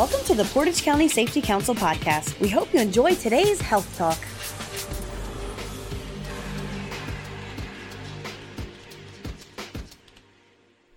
Welcome to the Portage County Safety Council podcast. We hope you enjoy today's health talk.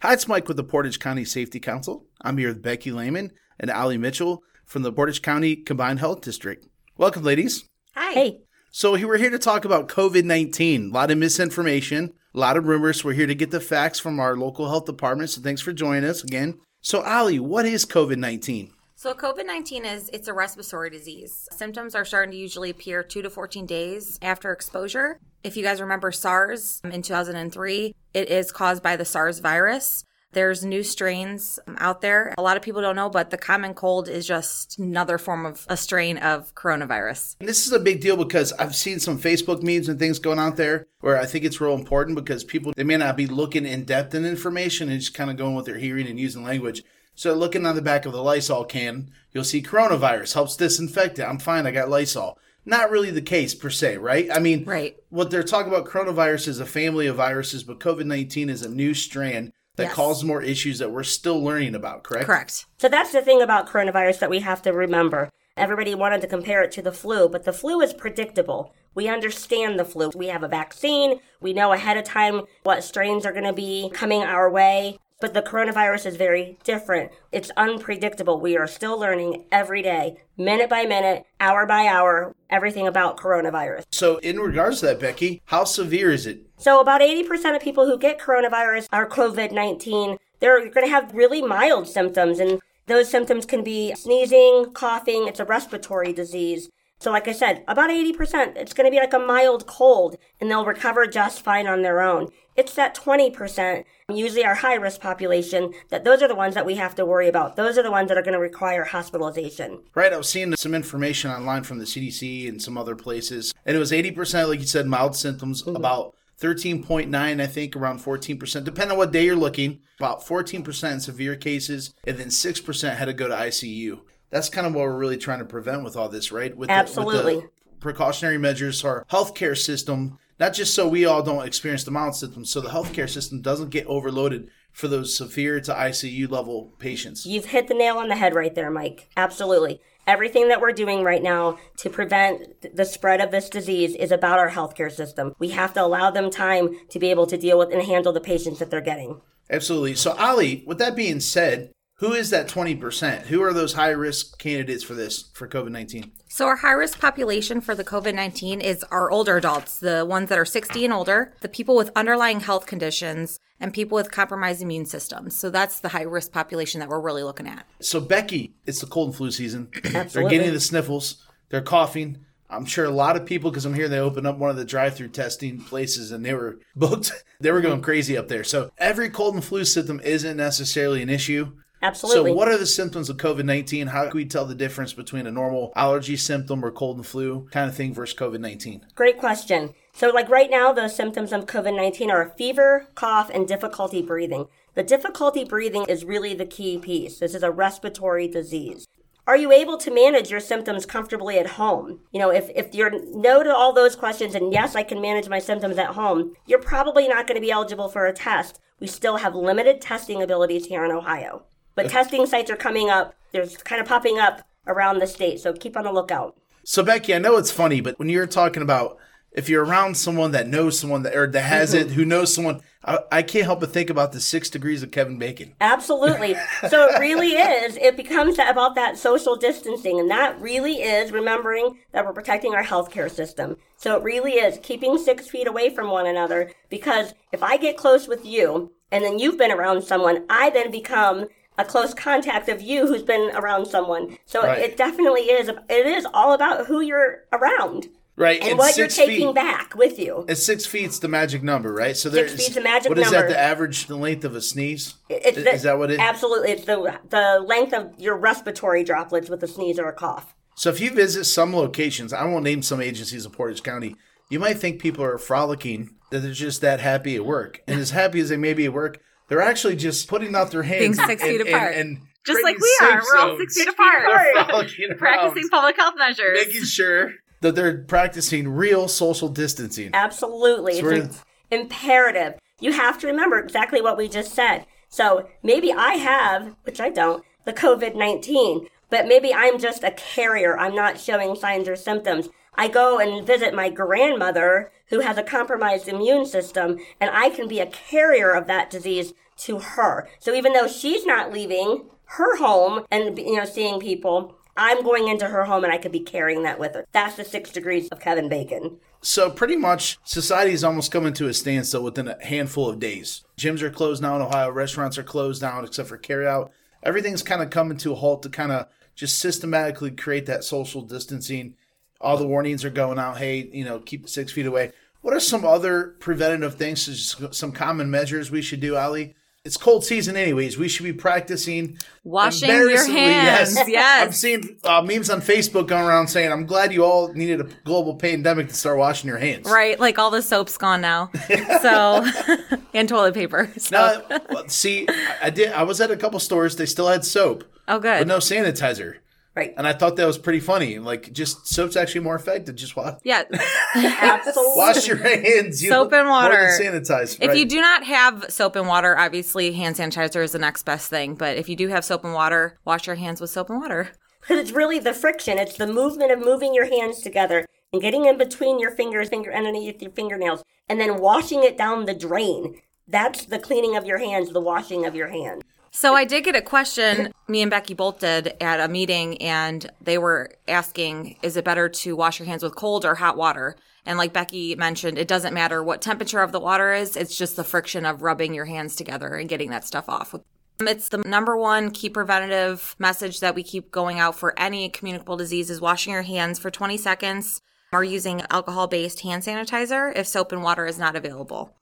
Hi, it's Mike with the Portage County Safety Council. I'm here with Becky Lehman and Ali Mitchell from the Portage County Combined Health District. Welcome, ladies. Hi. Hey. So, we're here to talk about COVID 19. A lot of misinformation, a lot of rumors. We're here to get the facts from our local health department. So, thanks for joining us again. So, Ali, what is COVID 19? So COVID-19 is it's a respiratory disease. Symptoms are starting to usually appear 2 to 14 days after exposure. If you guys remember SARS in 2003, it is caused by the SARS virus. There's new strains um, out there. A lot of people don't know, but the common cold is just another form of a strain of coronavirus. And this is a big deal because I've seen some Facebook memes and things going out there where I think it's real important because people they may not be looking in depth in information and just kind of going with their hearing and using language. So looking on the back of the Lysol can, you'll see coronavirus helps disinfect it. I'm fine. I got Lysol. Not really the case per se, right? I mean, right. what they're talking about coronavirus is a family of viruses, but COVID-19 is a new strand that yes. causes more issues that we're still learning about, correct? Correct. So that's the thing about coronavirus that we have to remember. Everybody wanted to compare it to the flu, but the flu is predictable. We understand the flu. We have a vaccine. We know ahead of time what strains are going to be coming our way. But the coronavirus is very different. It's unpredictable. We are still learning every day, minute by minute, hour by hour, everything about coronavirus. So, in regards to that, Becky, how severe is it? So, about 80% of people who get coronavirus are COVID 19. They're going to have really mild symptoms, and those symptoms can be sneezing, coughing. It's a respiratory disease. So, like I said, about 80%, it's going to be like a mild cold and they'll recover just fine on their own. It's that 20%, usually our high risk population, that those are the ones that we have to worry about. Those are the ones that are going to require hospitalization. Right. I was seeing some information online from the CDC and some other places, and it was 80%, like you said, mild symptoms, mm-hmm. about 13.9, I think, around 14%, depending on what day you're looking, about 14% in severe cases, and then 6% had to go to ICU that's kind of what we're really trying to prevent with all this, right? With Absolutely. The, with the precautionary measures, our healthcare system, not just so we all don't experience the mild symptoms, so the healthcare system doesn't get overloaded for those severe to ICU level patients. You've hit the nail on the head right there, Mike. Absolutely. Everything that we're doing right now to prevent the spread of this disease is about our healthcare system. We have to allow them time to be able to deal with and handle the patients that they're getting. Absolutely. So, Ali, with that being said, who is that 20%? Who are those high risk candidates for this, for COVID 19? So, our high risk population for the COVID 19 is our older adults, the ones that are 60 and older, the people with underlying health conditions, and people with compromised immune systems. So, that's the high risk population that we're really looking at. So, Becky, it's the cold and flu season. Absolutely. They're getting the sniffles, they're coughing. I'm sure a lot of people, because I'm here, they opened up one of the drive-through testing places and they were booked. They were going crazy up there. So every cold and flu symptom isn't necessarily an issue. Absolutely. So, what are the symptoms of COVID 19? How can we tell the difference between a normal allergy symptom or cold and flu kind of thing versus COVID 19? Great question. So, like right now, the symptoms of COVID 19 are fever, cough, and difficulty breathing. The difficulty breathing is really the key piece. This is a respiratory disease. Are you able to manage your symptoms comfortably at home? You know, if, if you're no to all those questions and yes, I can manage my symptoms at home, you're probably not going to be eligible for a test. We still have limited testing abilities here in Ohio. But testing sites are coming up. There's kind of popping up around the state. So keep on the lookout. So Becky, I know it's funny, but when you're talking about if you're around someone that knows someone that or that has mm-hmm. it, who knows someone, I, I, can't help but think about the six degrees of Kevin Bacon. Absolutely. so it really is. It becomes about that social distancing, and that really is remembering that we're protecting our healthcare system. So it really is keeping six feet away from one another. Because if I get close with you, and then you've been around someone, I then become a close contact of you who's been around someone. So right. it definitely is. It is all about who you're around. Right, and, and what you're taking feet, back with you. And six feet's the magic number, right? So there's six feet's the magic what number. What is that? The average, the length of a sneeze? It's the, is that what it? Absolutely, it's the the length of your respiratory droplets with a sneeze or a cough. So if you visit some locations, I won't name some agencies in Portage County. You might think people are frolicking that they're just that happy at work, and as happy as they may be at work, they're actually just putting out their hands Being six and, feet and, apart. And, and just like we are. We're all six feet apart. Practicing public health measures. Making sure that they're practicing real social distancing. Absolutely. So it's imperative. You have to remember exactly what we just said. So maybe I have, which I don't, the COVID 19, but maybe I'm just a carrier. I'm not showing signs or symptoms. I go and visit my grandmother who has a compromised immune system and I can be a carrier of that disease to her. So even though she's not leaving her home and you know seeing people, I'm going into her home and I could be carrying that with her. That's the six degrees of Kevin Bacon. So pretty much society is almost coming to a standstill within a handful of days. Gyms are closed now in Ohio, restaurants are closed down except for carryout. Everything's kind of coming to a halt to kind of just systematically create that social distancing. All the warnings are going out. Hey, you know, keep six feet away. What are some other preventative things, some common measures we should do, Ali? It's cold season, anyways. We should be practicing washing your hands. Yes, yes. I'm seeing uh, memes on Facebook going around saying, "I'm glad you all needed a global pandemic to start washing your hands." right. Like all the soap's gone now, so and toilet paper. So. Now, see, I- I did. I was at a couple stores. They still had soap, oh, good. but no sanitizer. Right. And I thought that was pretty funny. Like, just soap's actually more effective. Just wash, yeah. Absolutely. wash your hands. You Soap and more than water. sanitize. If right. you do not have soap and water, obviously hand sanitizer is the next best thing. But if you do have soap and water, wash your hands with soap and water. Because it's really the friction. It's the movement of moving your hands together and getting in between your fingers, finger underneath your fingernails, and then washing it down the drain. That's the cleaning of your hands, the washing of your hands. So I did get a question. Me and Becky both did at a meeting, and they were asking, "Is it better to wash your hands with cold or hot water?" And like Becky mentioned, it doesn't matter what temperature of the water is. It's just the friction of rubbing your hands together and getting that stuff off. It's the number one key preventative message that we keep going out for any communicable disease is washing your hands for 20 seconds or using alcohol-based hand sanitizer if soap and water is not available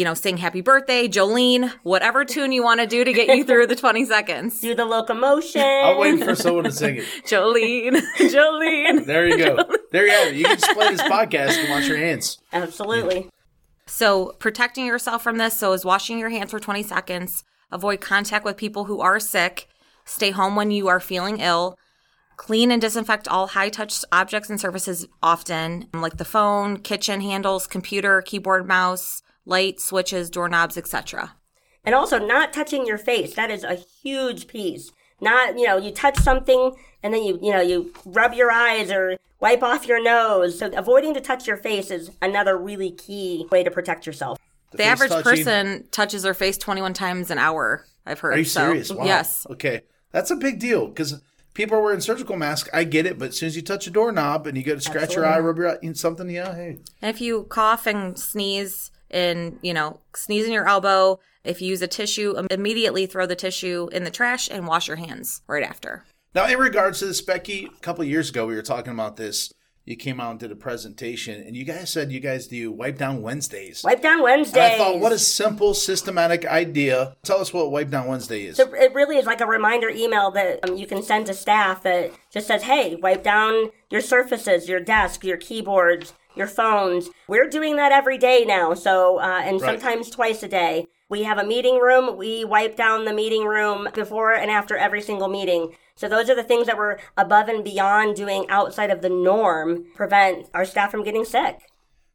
you know, sing happy birthday, Jolene, whatever tune you want to do to get you through the 20 seconds. Do the locomotion. I'm waiting for someone to sing it. Jolene, Jolene. There you go. There you have it. You can just play this podcast and wash your hands. Absolutely. So, protecting yourself from this so is washing your hands for 20 seconds, avoid contact with people who are sick, stay home when you are feeling ill, clean and disinfect all high touch objects and surfaces often, like the phone, kitchen handles, computer, keyboard, mouse, light, switches, doorknobs, etc. And also not touching your face. That is a huge piece. Not, you know, you touch something and then you, you know, you rub your eyes or wipe off your nose. So avoiding to touch your face is another really key way to protect yourself. The, face average touching. person touches their face 21 times an hour, I've heard. Are you So, serious? Wow. Yes. Okay. That's a big deal because people are wearing surgical masks. I get it, but as soon as you touch a doorknob and you go to scratch your eye, rub your eye, in something, yeah, hey. And if you cough and sneeze and, you know, sneeze in your elbow, if you use a tissue, immediately throw the tissue in the trash and wash your hands right after. Now, in regards to this, Becky, a couple of years ago, we were talking about this. You came out and did a presentation, and you guys said you guys do Wipe Down Wednesdays. Wipe down Wednesdays. And I thought, what a simple, systematic idea. Tell us what Wipe Down Wednesday is. So it really is like a reminder email that um, you can send to staff that just says, hey, wipe down your surfaces, your desk, your keyboards, your phones. We're doing that every day now. So, uh, and Right. sometimes twice a day. We have a meeting room. We wipe down the meeting room before and after every single meeting. So those are the things that we're above and beyond doing outside of the norm, prevent our staff from getting sick.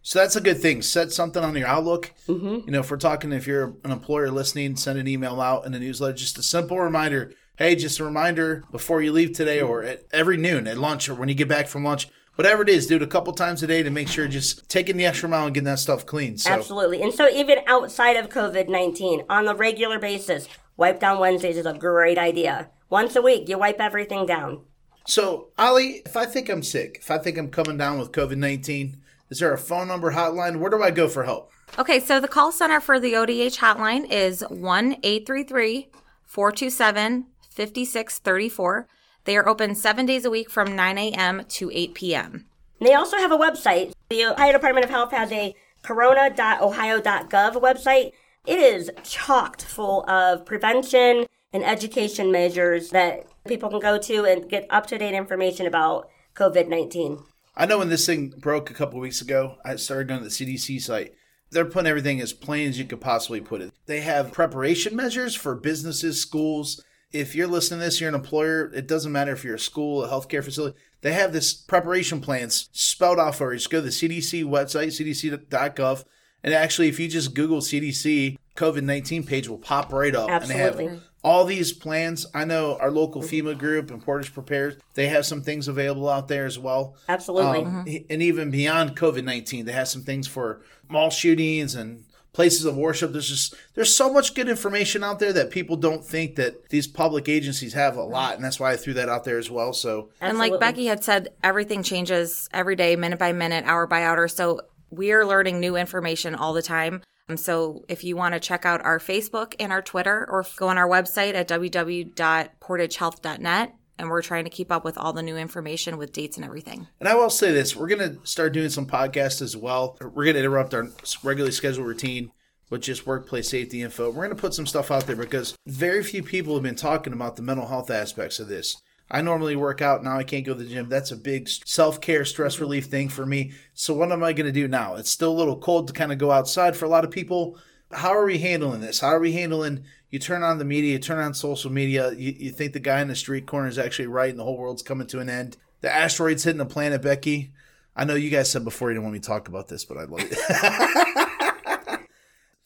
So that's a good thing. Set something on your Outlook. Mm-hmm. You know, if we're talking, if you're an employer listening, send an email out in the newsletter. Just a simple reminder. Hey, just a reminder before you leave today, or at every noon at lunch, or when you get back from lunch, whatever it is. Do it a couple times a day to make sure just taking the extra mile and getting that stuff clean. So Absolutely. And so even outside of COVID 19, on a regular basis, Wipe Down Wednesdays is a great idea. Once a week, you wipe everything down. So, Ali, if I think I'm sick, if I think I'm coming down with COVID 19, is there a phone number hotline? Where do I go for help? Okay, so the call center for the ODH hotline is 1 833 427 5634. They are open seven days a week from 9 a.m. to 8 p.m. They also have a website. The Ohio Department of Health has a corona.ohio.gov website. It is chocked full of prevention and education measures that people can go to and get up to date information about COVID 19. I know when this thing broke a couple weeks ago, I started going to the CDC site. They're putting everything as plain as you could possibly put it. They have preparation measures for businesses, schools. If you're listening to this, you're an employer, it doesn't matter if you're a school, a healthcare facility. They have this preparation plans spelled out for you. Just go to the CDC website, cdc.gov. And actually, if you just Google CDC, COVID 19 page will pop right up. And they have all these plans. I know our local FEMA group and Portage Prepares, they have some things available out there as well. Absolutely. Um, And even beyond COVID 19, they have some things for mall shootings and places of worship. There's just, there's so much good information out there that people don't think that these public agencies have a lot. And that's why I threw that out there as well. So, And like Becky had said, everything changes every day, minute by minute, hour by hour. So we're learning new information all the time. Um, so if you want to check out our Facebook and our Twitter or go on our website at www.portagehealth.net, and we're trying to keep up with all the new information with dates and everything. And I will say this: we're going to start doing some podcasts as well. We're going to interrupt our regularly scheduled routine with just workplace safety info. We're going to put some stuff out there because very few people have been talking about the mental health aspects of this. I normally work out now. I can't go to the gym. That's a big self care, stress relief thing for me. So what am I going to do now? It's still a little cold to kind of go outside for a lot of people. How are we handling this? How are we handling? You turn on the media, you turn on social media, you, you think the guy in the street corner is actually right and the whole world's coming to an end. The asteroid's hitting the planet, Becky. I know you guys said before you didn't want me to talk about this, but I love it.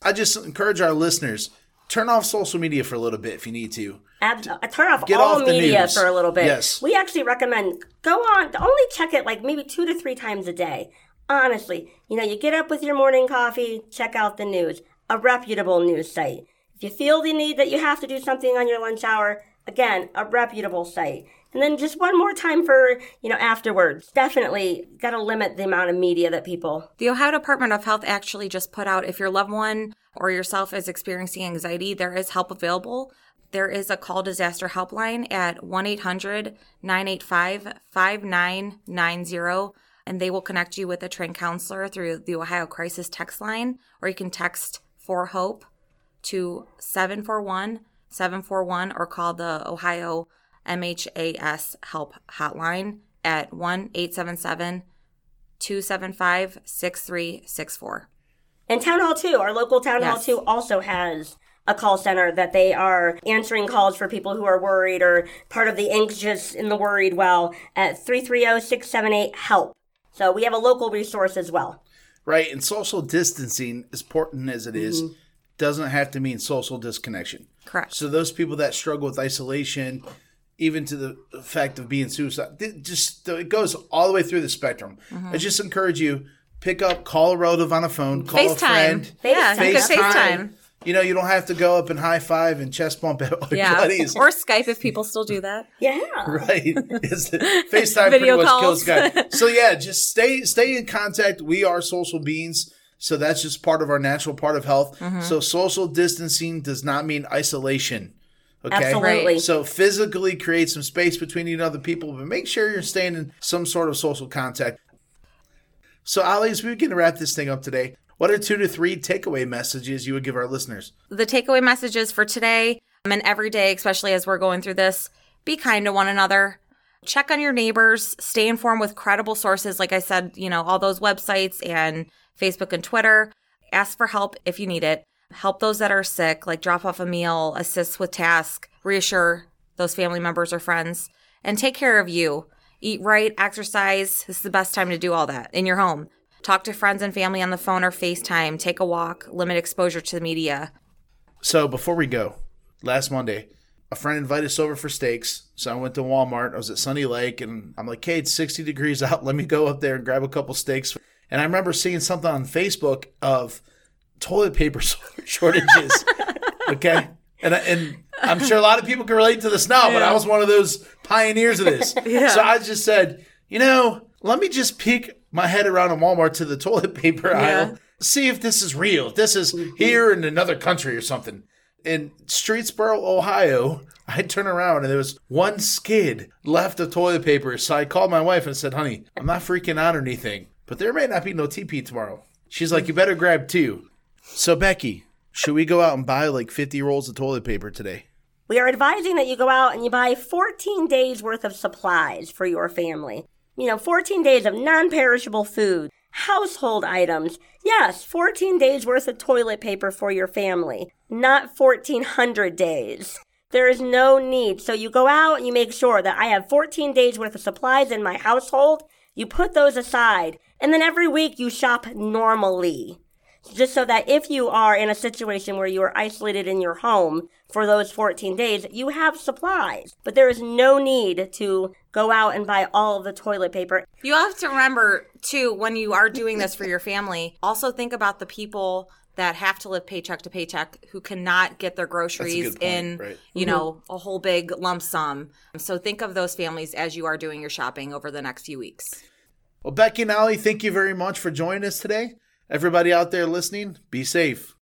I just encourage our listeners turn off social media for a little bit if you need to. Ab- uh, turn off Get all off media news. for a little bit. Yes. We actually recommend go on, only check it like maybe two to three times a day. Honestly, you know, you get up with your morning coffee, check out the news, a reputable news site. If you feel the need that you have to do something on your lunch hour, again, a reputable site. And then just one more time for, you know, afterwards. Definitely got to limit the amount of media that people. The Ohio Department of Health actually just put out if your loved one or yourself is experiencing anxiety, there is help available. There is a call disaster helpline at 1 800 985 5990, and they will connect you with a trained counselor through the Ohio Crisis Text Line, or you can text for HOPE to 741 741 or call the Ohio MHAS Help Hotline at 1 877 275 6364. And Town Hall 2, our local Town Hall 2 also has a call center that they are answering calls for people who are worried or part of the anxious and the worried well at 330-678-HELP. So we have a local resource as well. Right. And social distancing, as important as it is, mm-hmm. Doesn't have to mean social disconnection. Correct. So those people that struggle with isolation, even to the fact of being suicide, th- just it goes all the way through the spectrum. Mm-hmm. I just encourage you pick up, call a relative on a phone, call a FaceTime. friend, Yeah, you FaceTime. FaceTime. You know, you don't have to go up and high five and chest bump at all your Yeah. buddies. Or Skype if people still do that. Yeah. right. Is FaceTime Video pretty much calls. kills guy. So yeah, just stay stay in contact. We are social beings. So that's just part of our natural part of health. Mm-hmm. So social distancing does not mean isolation. Okay. Absolutely. So physically create some space between you and other people, but make sure you're staying in some sort of social contact. So Ali, as we begin to wrap this thing up today, what are two to three takeaway messages you would give our listeners? The takeaway messages for today um, and every day, especially as we're going through this be kind to one another. Check on your neighbors, stay informed with credible sources. Like I said, you know, all those websites and Facebook and Twitter. Ask for help if you need it. Help those that are sick, like drop off a meal, assist with tasks, reassure those family members or friends, and take care of you. Eat right, exercise. This is the best time to do all that in your home. Talk to friends and family on the phone or FaceTime. Take a walk. Limit exposure to the media. So before we go, last Monday, a friend invited us over for steaks. So I went to Walmart. I was at Sunny Lake, and I'm like, "Hey, it's 60 degrees out. Let me go up there and grab a couple steaks." And I remember seeing something on Facebook of toilet paper shortages. okay, and I- and I'm sure a lot of people can relate to this now, but I was one of those pioneers of this. So I just said, you know, let me just peek my head around a Walmart to the toilet paper aisle, see if this is real. If this is mm-hmm. here in another country or something. In Streetsboro, Ohio, I turn around and there was one skid left of toilet paper. So I called my wife and said, honey, I'm not freaking out or anything, but there may not be no TP tomorrow. She's like, you better grab two. So, Becky, should we go out and buy like 50 rolls of toilet paper today? We are advising that you go out and you buy 14 days worth of supplies for your family. You know, 14 days of non perishable food, household items. Yes, 14 days worth of toilet paper for your family, not 1400 days. There is no need. So you go out and you make sure that I have 14 days worth of supplies in my household. You put those aside. And then every week you shop normally. just so that if you are in a situation where you are isolated in your home for those 14 days, you have supplies. But there is no need to go out and buy all of the toilet paper. You have to remember, too, when you are doing this for your family, also think about the people that have to live paycheck to paycheck who cannot get their groceries point, in right. you mm-hmm. know a whole big lump sum so think of those families as you are doing your shopping over the next few weeks Well, Becky and Allie, thank you very much for joining us today. Everybody out there listening, be safe.